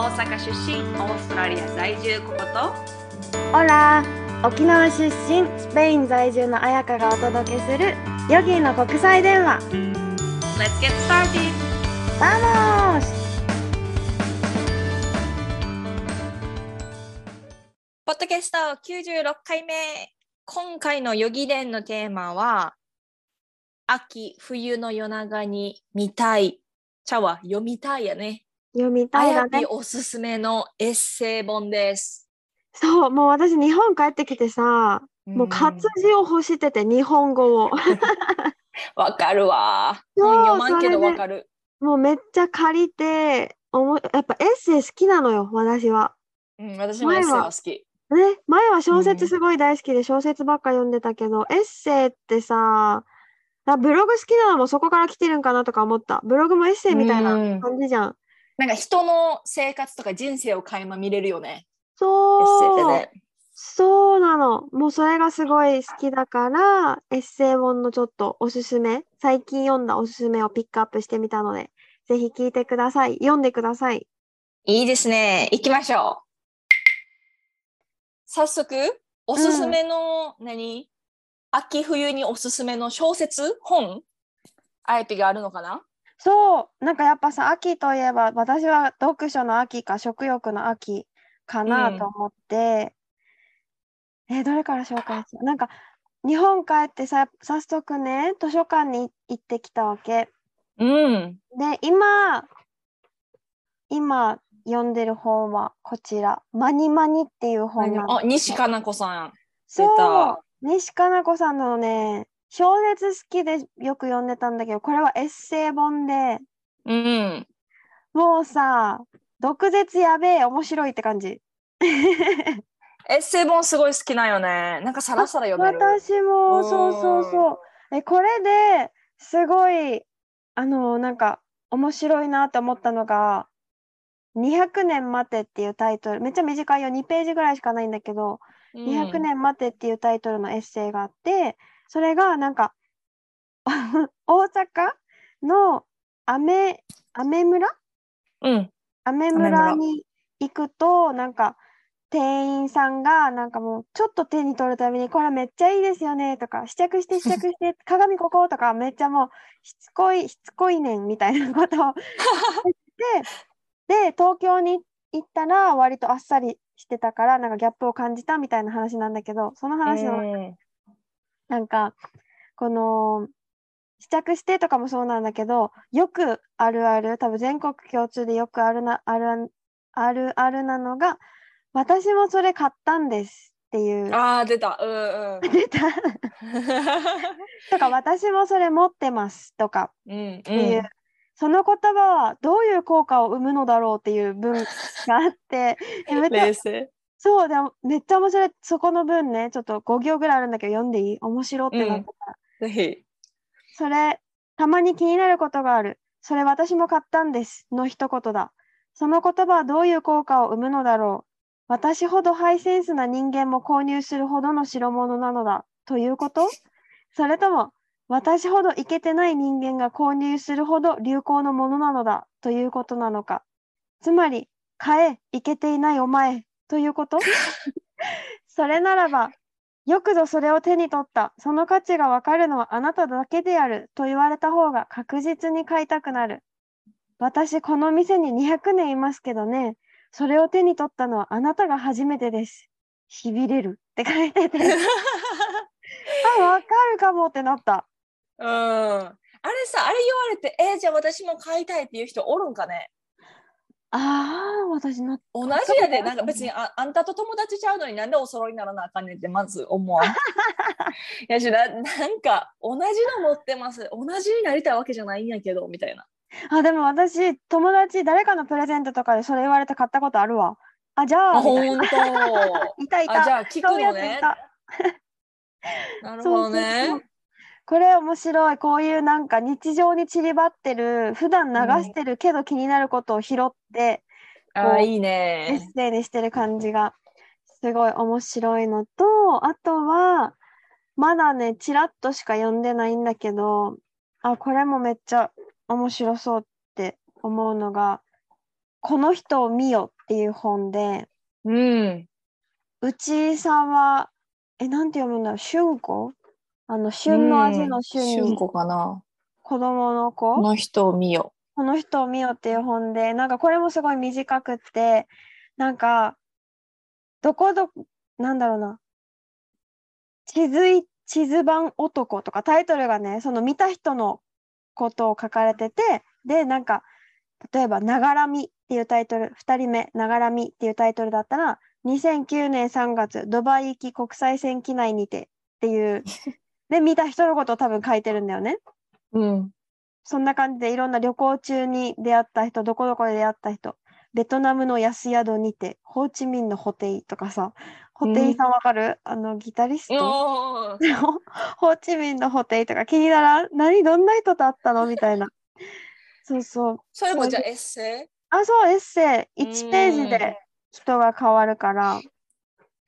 大阪出身オーストラリア在住ココと？オラ沖縄出身スペイン在住の彩香がお届けするヨギの国際電話。Let's get started! Vamos! ポッドキャスト96回目。今回のヨギ伝のテーマは秋冬の夜長に見たい。ちゃは読みたいやね読みたいだね。おすすめのエッセイ本です。そうもう私日本帰ってきてさもう活字を欲してて日本語を。わかるわ。本読まんけどわかる。もうめっちゃ借りておもやっぱエッセイ好きなのよ私は。うん私もエッセイは好き。ね、前は小うん。説すごい大好きで小説ばっか読んでたけど、エッセイってさあブログ好きなのもそこから来てるんかなとか思った。ブログもエッセイみたいなうん。感じじゃん。なんか人の生活とか人生を垣間見れるよねそうそうなの。もうそれがすごい好きだから、エッセイ本のちょっとおすすめ、最近読んだおすすめをピックアップしてみたので、ぜひ聞いてください。読んでください。いいですね。行きましょう。早速、おすすめの、何？秋冬におすすめの小説？本？あやぴがあるのかな？そう、なんかやっぱさ、秋といえば、私は読書の秋か食欲の秋かなと思って、え、どれから紹介しよう？なんか、日本帰ってさ、早速ね、図書館に行ってきたわけ。うん。で、今、今読んでる本はこちら、マニマニっていう本なんあ、西加奈子さん。そう西加奈子さんのね、小説好きでよく読んでたんだけど、これはエッセイ本で、うん。もうさ、毒舌やべえ、面白いって感じ。エッセイ本すごい好きなんよね。なんかさらさら読める。私も、うんそうそうそう。え、これですごい、あの、なんか、面白いなって思ったのが、200年待てっていうタイトル、めっちゃ短いよ、2ページぐらいしかないんだけど、うん200年待てっていうタイトルのエッセイがあって、それがなんか、大阪のアメ、アメ村？うん。アメ村村に行くと、なんか、店員さんが、なんかもう、ちょっと手に取るために、これめっちゃいいですよね、とか、試着して、試着して、鏡こことか、めっちゃもう、しつこい、しつこいねん、みたいなことを 言って、で、東京に行ったら、割とあっさりしてたから、なんかギャップを感じたみたいな話なんだけど、その話のうんなんか、この、試着してとかもそうなんだけど、よくあるある、多分全国共通でよくあるな、あるある、あるなのが、私もそれ買ったんですっていう。あー、出た。うんうん。出た とか、私もそれ持ってますとかうんうんっていう、その言葉はどういう効果を生むのだろうっていう文があって、冷静。そうでもめっちゃ面白い。そこの文ね、ちょっと5行ぐらいあるんだけど読んでいい？面白ってなったから。ぜひ。それ、たまに気になることがある。それ私も買ったんです。の一言だ。その言葉はどういう効果を生むのだろう。私ほどハイセンスな人間も購入するほどの代物なのだ。ということ？それとも、私ほどイケてない人間が購入するほど流行のものなのだ。ということなのか。つまり、買え、イケていないお前。ということ？それならば、よくぞそれを手に取った。その価値がわかるのはあなただけである。と言われた方が確実に買いたくなる。私、この店に200年いますけどね。それを手に取ったのはあなたが初めてです。しびれるって書いてて。あ、わかるかもってなった。うん。あれさ、あれ言われて、えーじゃあ私も買いたいっていう人おるんかね？ああ、私の。同じやで、なんか別にああんたと友達ちゃうのになんでお揃いにならなあかんねんってまず思わん。いやしな、なんか同じの持ってます。同じになりたいわけじゃないんやけど、みたいな。あ、でも私、友達、誰かのプレゼントとかでそれ言われて買ったことあるわ。あ、じゃあ、あ、ほ。んと。いたいた。あ、じゃあ聞くのね なるほどそうそうそうね。これ面白い。こういうなんか日常に散りばってる、普段流してるけど気になることを拾って、あ、いいエッね。セイにしてる感じがすごい面白いのと、あとは、まだね、ちらっとしか読んでないんだけど、あ、これもめっちゃ面白そうって思うのが、この人を見よっていう本で、うん。内沢、え、なんて読むんだろう、春子あの、旬の味の旬に春子かな。子供の子？この人を見よ。この人を見よっていう本で、なんかこれもすごい短くって、なんか、どこど、なんだろうな、地図い、地図版男とかタイトルがね、その見た人のことを書かれてて、で、なんか、例えば、ながらみっていうタイトル、2人目、ながらみっていうタイトルだったら、2009年3月、ドバイ行き国際線機内にてっていう、で、見た人のことを多分書いてるんだよね。うん。そんな感じでいろんな旅行中に出会った人、どこどこで出会った人、ベトナムの安宿にて、ホーチミンのホテイとかさ、ホテイさんわかる、あのギタリスト？ホーチミンのホテイとか気にならん？何どんな人と会ったの？みたいな。そうそう。それもじゃあエッセあ、そう、エッセイ。うん1ページで人が変わるから。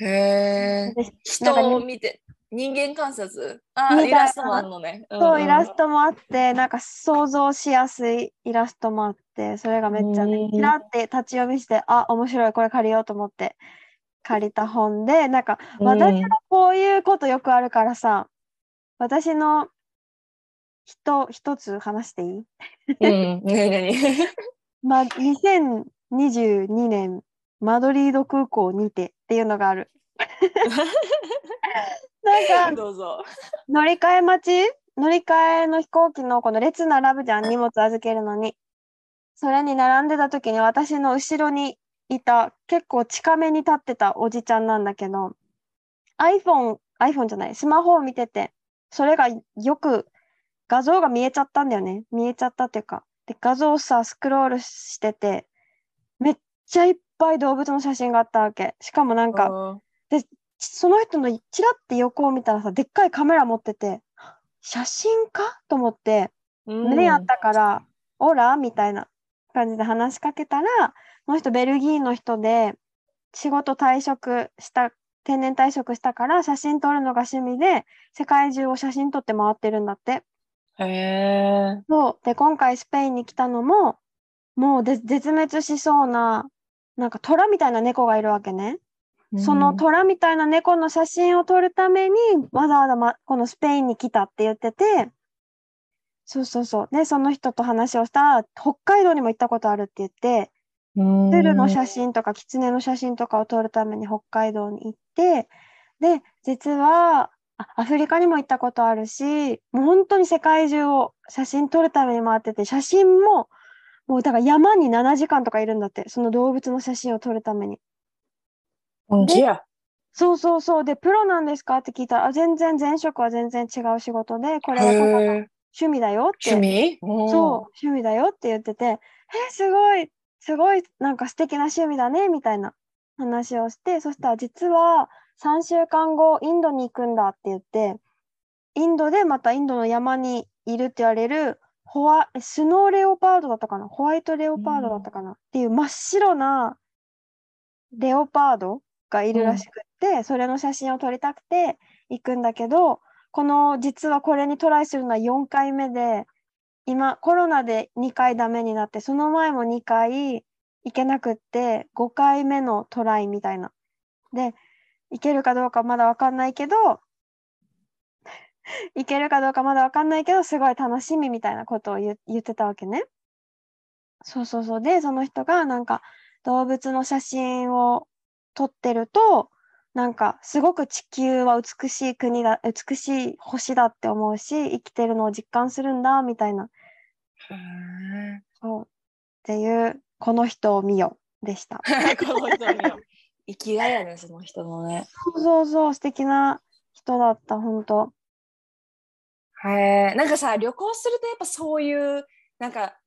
イへえ。で人を見て、人間観察？あイラストもあんのね。そう、イラスト。トもあって、なんか想像しやすいイラストもあって、それがめっちゃうん、ねちらって立ち読みして、あ、面白い、これ借りようと思って借りた本で、なんか私もこういうことよくあるからさ、私の人、一つ話していい？うん。うん。何何？ま、2022年、マドリード空港にてっていうのがある。なんか、どうぞ。乗り換え待ち？乗り換えの飛行機のこの列並ぶじゃん、荷物預けるのに。それに並んでた時に私の後ろにいた結構近めに立ってたおじちゃんなんだけど、iPhone、iPhone じゃない、スマホを見てて、それがよく画像が見えちゃったんだよね。見えちゃったっていうか。で、画像をさ、スクロールしてて、めっちゃいっぱい動物の写真があったわけ。しかもなんか、その人のちらって横を見たらさ、でっかいカメラ持ってて、写真か？と思って、うん、胸あったから、オラ？みたいな感じで話しかけたら、この人ベルギーの人で、仕事退職した、定年退職したから写真撮るのが趣味で、世界中を写真撮って回ってるんだって。へえ。そう。で、今回スペインに来たのも、もうで絶滅しそうな、なんか虎みたいな猫がいるわけね。その虎みたいな猫の写真を撮るために、わざわざ、ま、このスペインに来たって言ってて、そうそうそう。で、その人と話をしたら、北海道にも行ったことあるって言って、うん、鶴の写真とか狐の写真とかを撮るために北海道に行って、で、実は、あアフリカにも行ったことあるし、もう本当に世界中を写真撮るために回ってて、写真も、もうだから山に7時間とかいるんだって、その動物の写真を撮るために。本気や。そうそうそう。で、プロなんですか？って聞いたら、あ全然前職は全然違う仕事で、これはただ。趣味だよって。趣味？そう、趣味だよって言ってて、え、すごい、すごい、なんか素敵な趣味だね、みたいな話をして、そしたら実は3週間後、インドに行くんだって言って、インドでまたインドの山にいるって言われる、ホワえスノーレオパードだったかな？ホワイトレオパードだったかな、っていう真っ白なレオパードがいるらしくって、それの写真を撮りたくて行くんだけど、この実はこれにトライするのは4回目で、今コロナで2回ダメになって、その前も2回行けなくって、5回目のトライみたいな。で、行けるかどうかまだわかんないけど、行けるかどうかまだわかんないけど、すごい楽しみみたいなことを言言ってたわけね。そうそうそう。で、その人がなんか動物の写真を撮ってると、なんかすごく地球は美しい国だ、美しい星だって思うし、生きてるのを実感するんだ、みたいな。そう。っていう、この人を見よ、でした。この人見よ。生きがいやね、その人のね。そうそうそう、素敵な人だった、本当へえ。なんかさ、旅行するとやっぱそういう、なんか、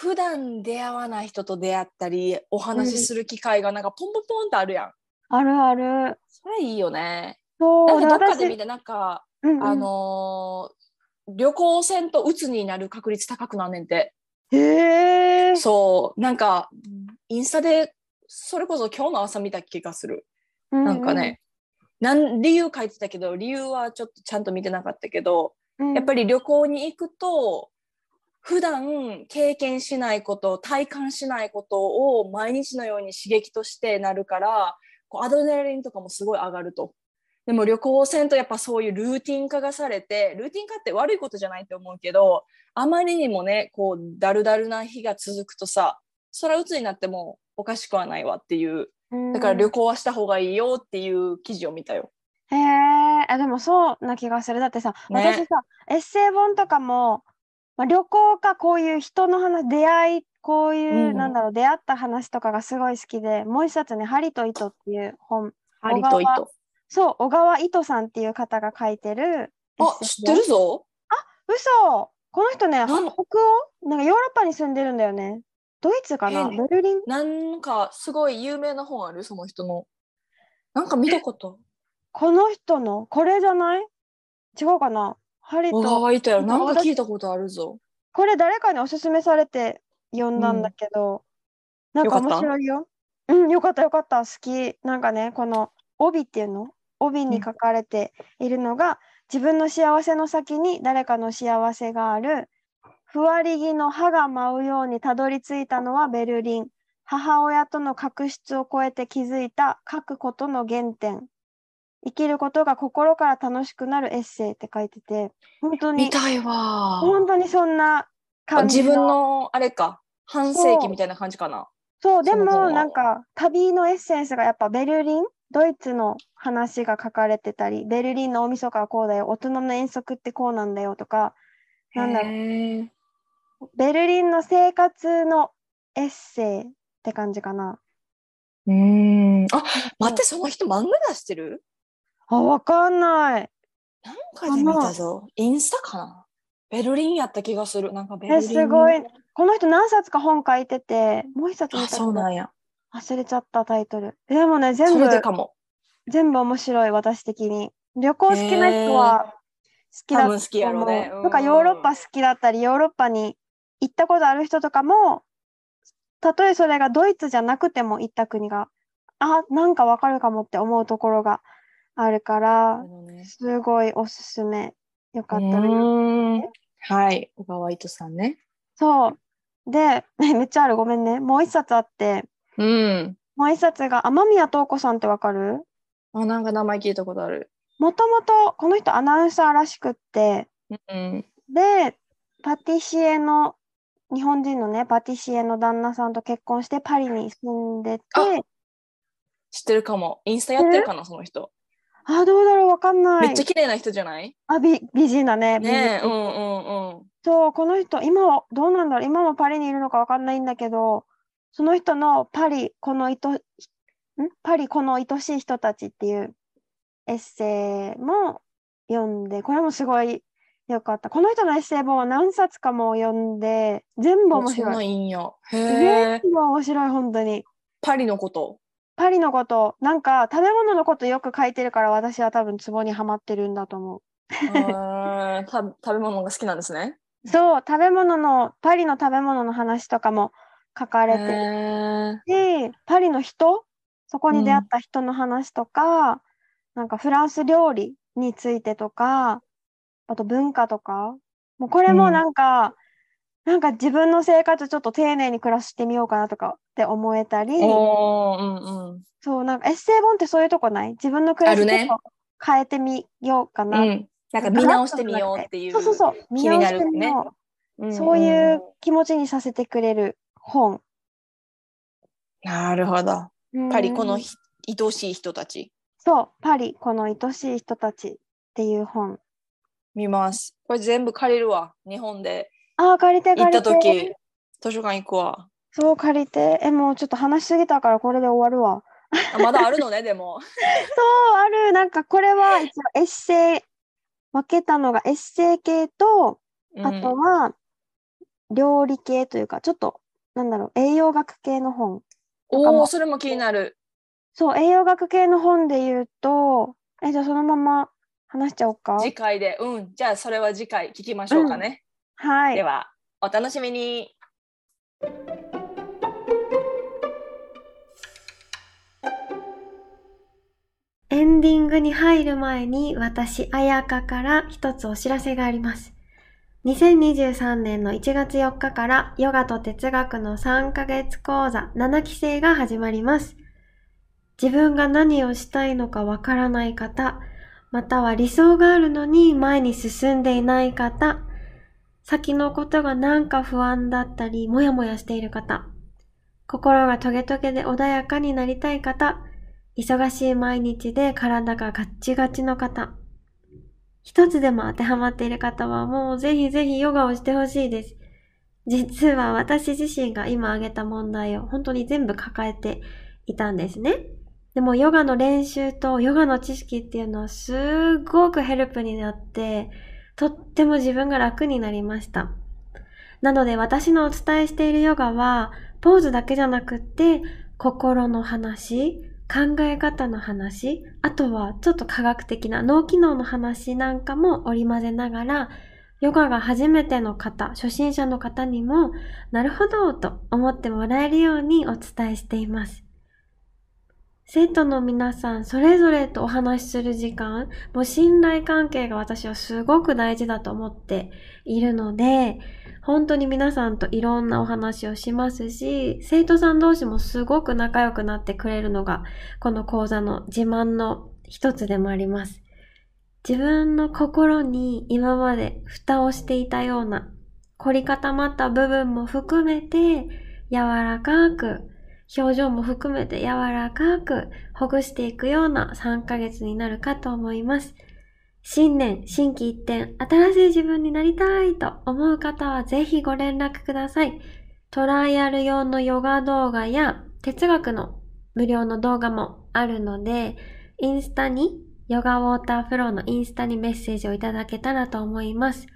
普段出会わない人と出会ったり、お話しする機会がなんかポンポンポンってあるやん。あるある。それいいよね。そう、なんかどっかで私見て、なんか、うんうんあのー旅行船と鬱になる確率高くなんねんて。へえ。そう、なんか、インスタで、それこそ今日の朝見た気がする。なんかね、なん理由書いてたけど、理由はちょっとちゃんと見てなかったけど、うんうん、やっぱり旅行に行くと、普段経験しないこと体感しないことを毎日のように刺激としてなるからこうアドレナリンとかもすごい上がると。でも旅行船とやっぱそういうルーティン化がされてルーティン化って悪いことじゃないと思うけどあまりにもねこうだるだるな日が続くとさ空鬱になってもおかしくはないわっていうだから旅行はした方がいいよっていう記事を見たよ。へえ、あでもそうな気がする。だってさ、ね私さ、エッセイ本とかも、まあ、旅行かこういう人の話、出会い、こういう、うんなんだろう、出会った話とかがすごい好きで、もう一冊ね、針と糸っていう本、針と糸。そう、小川糸さんっていう方が書いてるあ、知ってるぞ。嘘。この人ね、北欧？なんかヨーロッパに住んでるんだよね。ドイツかな？えベルリン？なんかすごい有名な本ある？その人の。なんか見たこと。この人の？これじゃない？違うかな？針小と川糸やろ。なんんか聞いたことあるぞ。これ誰かにおすすめされて読んだんだけど、なんかよか面白いよ。うん、よかったよかった。好き。なんかね、この帯っていうの？帯に書かれているのが、自分の幸せの先に誰かの幸せがある。ふわりぎの歯が舞うようにたどり着いたのはベルリン。母親との確執を超えて気づいた書くことの原点。生きることが心から楽しくなるエッセイって書いてて、本当に、見たいわ。本当にそんな感じ自分のあれか。半世紀みたいな感じかな。そう、でもなんか旅のエッセンスがやっぱベルリン、ドイツの話が書かれてたり、ベルリンの大晦日はこうだよ、大人の遠足ってこうなんだよとか、なんだろう、ベルリンの生活のエッセイって感じかな。うーん。あ、待って、その人漫画出してる？あ、わかんない。なんかで見たぞ。インスタかな？ベルリンやった気がする。なんかベルえ、リン。すごい。この人何冊か本書いてて、もう一冊そうなんや。忘れちゃったタイトル。でもね、全そ部れでかも。全部面白い、私的に。旅行好きな人は好きだと思う。好きやろねうんとか、ヨーロッパ好きだったり、ヨーロッパに行ったことある人とかも、たとえそれがドイツじゃなくても行った国が、あ、なんかわかるかもって思うところがあるから、すごいおすすめ。よかったら。うーんはい。小川糸さんね。そう。で、めっちゃある、ごめんね。もう一冊あって、うん。もう一冊が雨宮塔子さんってわかる？あ、なんか名前聞いたことある。もともとこの人アナウンサーらしくって、うん。で、パティシエの、日本人のね、パティシエの旦那さんと結婚してパリに住んでて、あ知ってるかも。インスタやってるかな、その人。あ、どうだろうわかんない。めっちゃ綺麗な人じゃない？あ、美、美人だね。ねえ、うんうんうん。そう、この人、今はどうなんだろう今もパリにいるのかわかんないんだけど、その人のパリ、このいと、ん？パリ、この愛しい人たちっていうエッセイも読んで、これもすごい良かった。この人のエッセイ本は何冊かも読んで、全部面白。ない。全部面白い、本当に。パリのこと。パリのこと、なんか食べ物のことよく書いてるから私は多分ツボにはまってるんだと思あーた食べ物が好きなんですね。う。そう、食べ物の、パリの食べ物の話とかも書かへれてえ。で、パリの人、そこに出会った人の話とか、なんかフランス料理についてとか、あと文化とか、もうこれもなんか、なんか自分の生活ちょっと丁寧に暮らしてみようかなとかって思えたり、うんうん。そう、なんかエッセイ本ってそういうとこない？自分の暮らしあるねちょっと変えてみようかな。うん。なんか見直してみようっていう。そうそうそう、見直してみよう。うんそういう気持ちにさせてくれる本。なるほど。パリこの愛しい人たち。そう、パリ、この愛しい人たちっていう本。見ます。これ全部借りるわ。日本でああ、借りて行った。時、図書館行くわ。そう、借りて。え、もうちょっと話しすぎたからこれで終わるわ。あまだあるのね、でも。そう、ある。なんかこれは一応エッセイ、分けたのがエッセイ系と、あとうんは料理系というか、ちょっと、なんだろう、栄養学系の本。とかもおお、それも気になる。そう、栄養学系の本で言うと、え、じゃあそのまま話しちゃおうか。次回で。うん。じゃあ、それは次回聞きましょうかね。はい。では、お楽しみに。エンディングに入る前に私、あやかから一つお知らせがあります。2023年の1月4日からヨガと哲学の3ヶ月講座7期生が始まります。自分が何をしたいのかわからない方、または理想があるのに前に進んでいない方、先のことがなんか不安だったり、もやもやしている方、心がトゲトゲで穏やかになりたい方、忙しい毎日で体がガッチガチの方、一つでも当てはまっている方はもうぜひぜひヨガをしてほしいです。実は私自身が今挙げた問題を本当に全部抱えていたんですね。でもヨガの練習とヨガの知識っていうのはすごくヘルプになって、とっても自分が楽になりました。なので私のお伝えしているヨガは、ポーズだけじゃなくって、心の話、考え方の話、あとはちょっと科学的な脳機能の話なんかも織り交ぜながら、ヨガが初めての方、初心者の方にも、なるほどと思ってもらえるようにお伝えしています。生徒の皆さん、それぞれとお話しする時間、もう信頼関係が私はすごく大事だと思っているので、本当に皆さんといろんなお話をしますし、生徒さん同士もすごく仲良くなってくれるのが、この講座の自慢の一つでもあります。自分の心に今まで蓋をしていたような凝り固まった部分も含めて柔らかく表情も含めて柔らかくほぐしていくような3ヶ月になるかと思います。新年、新規一点、新しい自分になりたいと思う方はぜひご連絡ください。トライアル用のヨガ動画や哲学の無料の動画もあるので、インスタに、ヨガウォーターフローのインスタにメッセージをいただけたらと思います。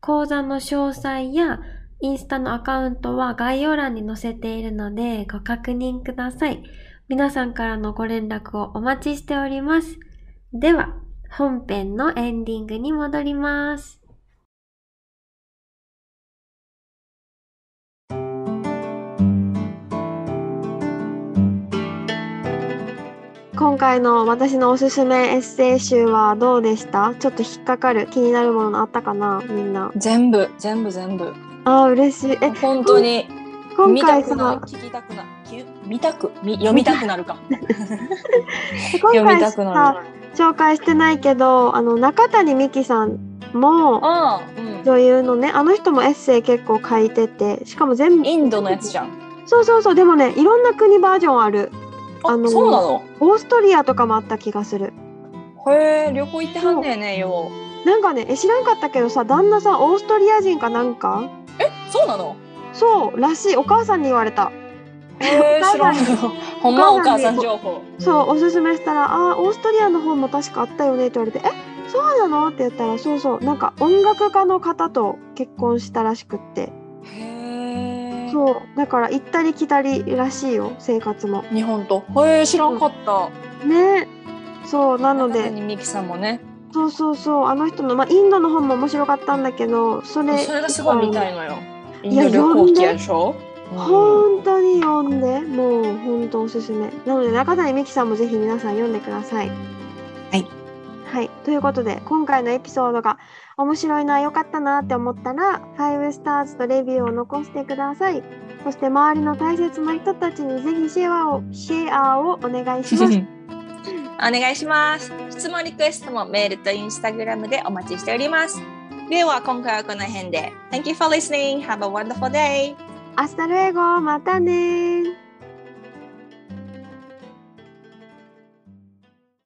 講座の詳細やインスタのアカウントは概要欄に載せているのでご確認ください。皆さんからのご連絡をお待ちしております。では、本編のエンディングに戻ります。今回の私のおすすめエッセイ集はどうでした？ちょっと引っかかる気になるものあったかな？みんな。全部、全部、全部。ああ、嬉しい。え、本当に今回くない、さ、聞きたくな見たく、み読みたくなるか。今読み回たくなさ、紹介してないけど、あの、中谷美紀さんも。女優のね、あの人もエッセイ結構書いてて、しかも全部、インドのやつじゃん。そうそうそう、でもね、いろんな国バージョンある。あ、あのそうなの？オーストリアとかもあった気がする。へえ、旅行行ってはんねんねよ。なんかね、え知らんかったけどさ、旦那さんオーストリア人かなんか？え、そうなの？そう、らしい。お母さんに言われた。へえ、知らんの。ほんまお母さんお情報。そう、おすすめしたら、あー、オーストリアの方も確かあったよねって言われて、え、そうなの？って言ったら、そうそう、なんか音楽家の方と結婚したらしくって。へえ。そう、だから行ったり来たりらしいよ、生活も。日本と。へえ、知らんかった。ね。そう、なので、中谷美紀さんもね。そうそうそう、あの人の、まあ、インドの本も面白かったんだけど、それ、それがすごい見たいのよ。イいやンド旅行記やで本当に読んで、もう本当おすすめ。なので中谷美紀さんもぜひ皆さん読んでください。はい。はい。ということで、今回のエピソードが面白いな、良かったなって思ったら、5スターズとレビューを残してください。そして周りの大切な人たちにぜひシェアを、シェアをお願いします。お願いします。質問リクエストもメールとインスタグラムでお待ちしております。では今回はこの辺で。Thank you for listening. Have a wonderful day. アスタルエゴ、またねー。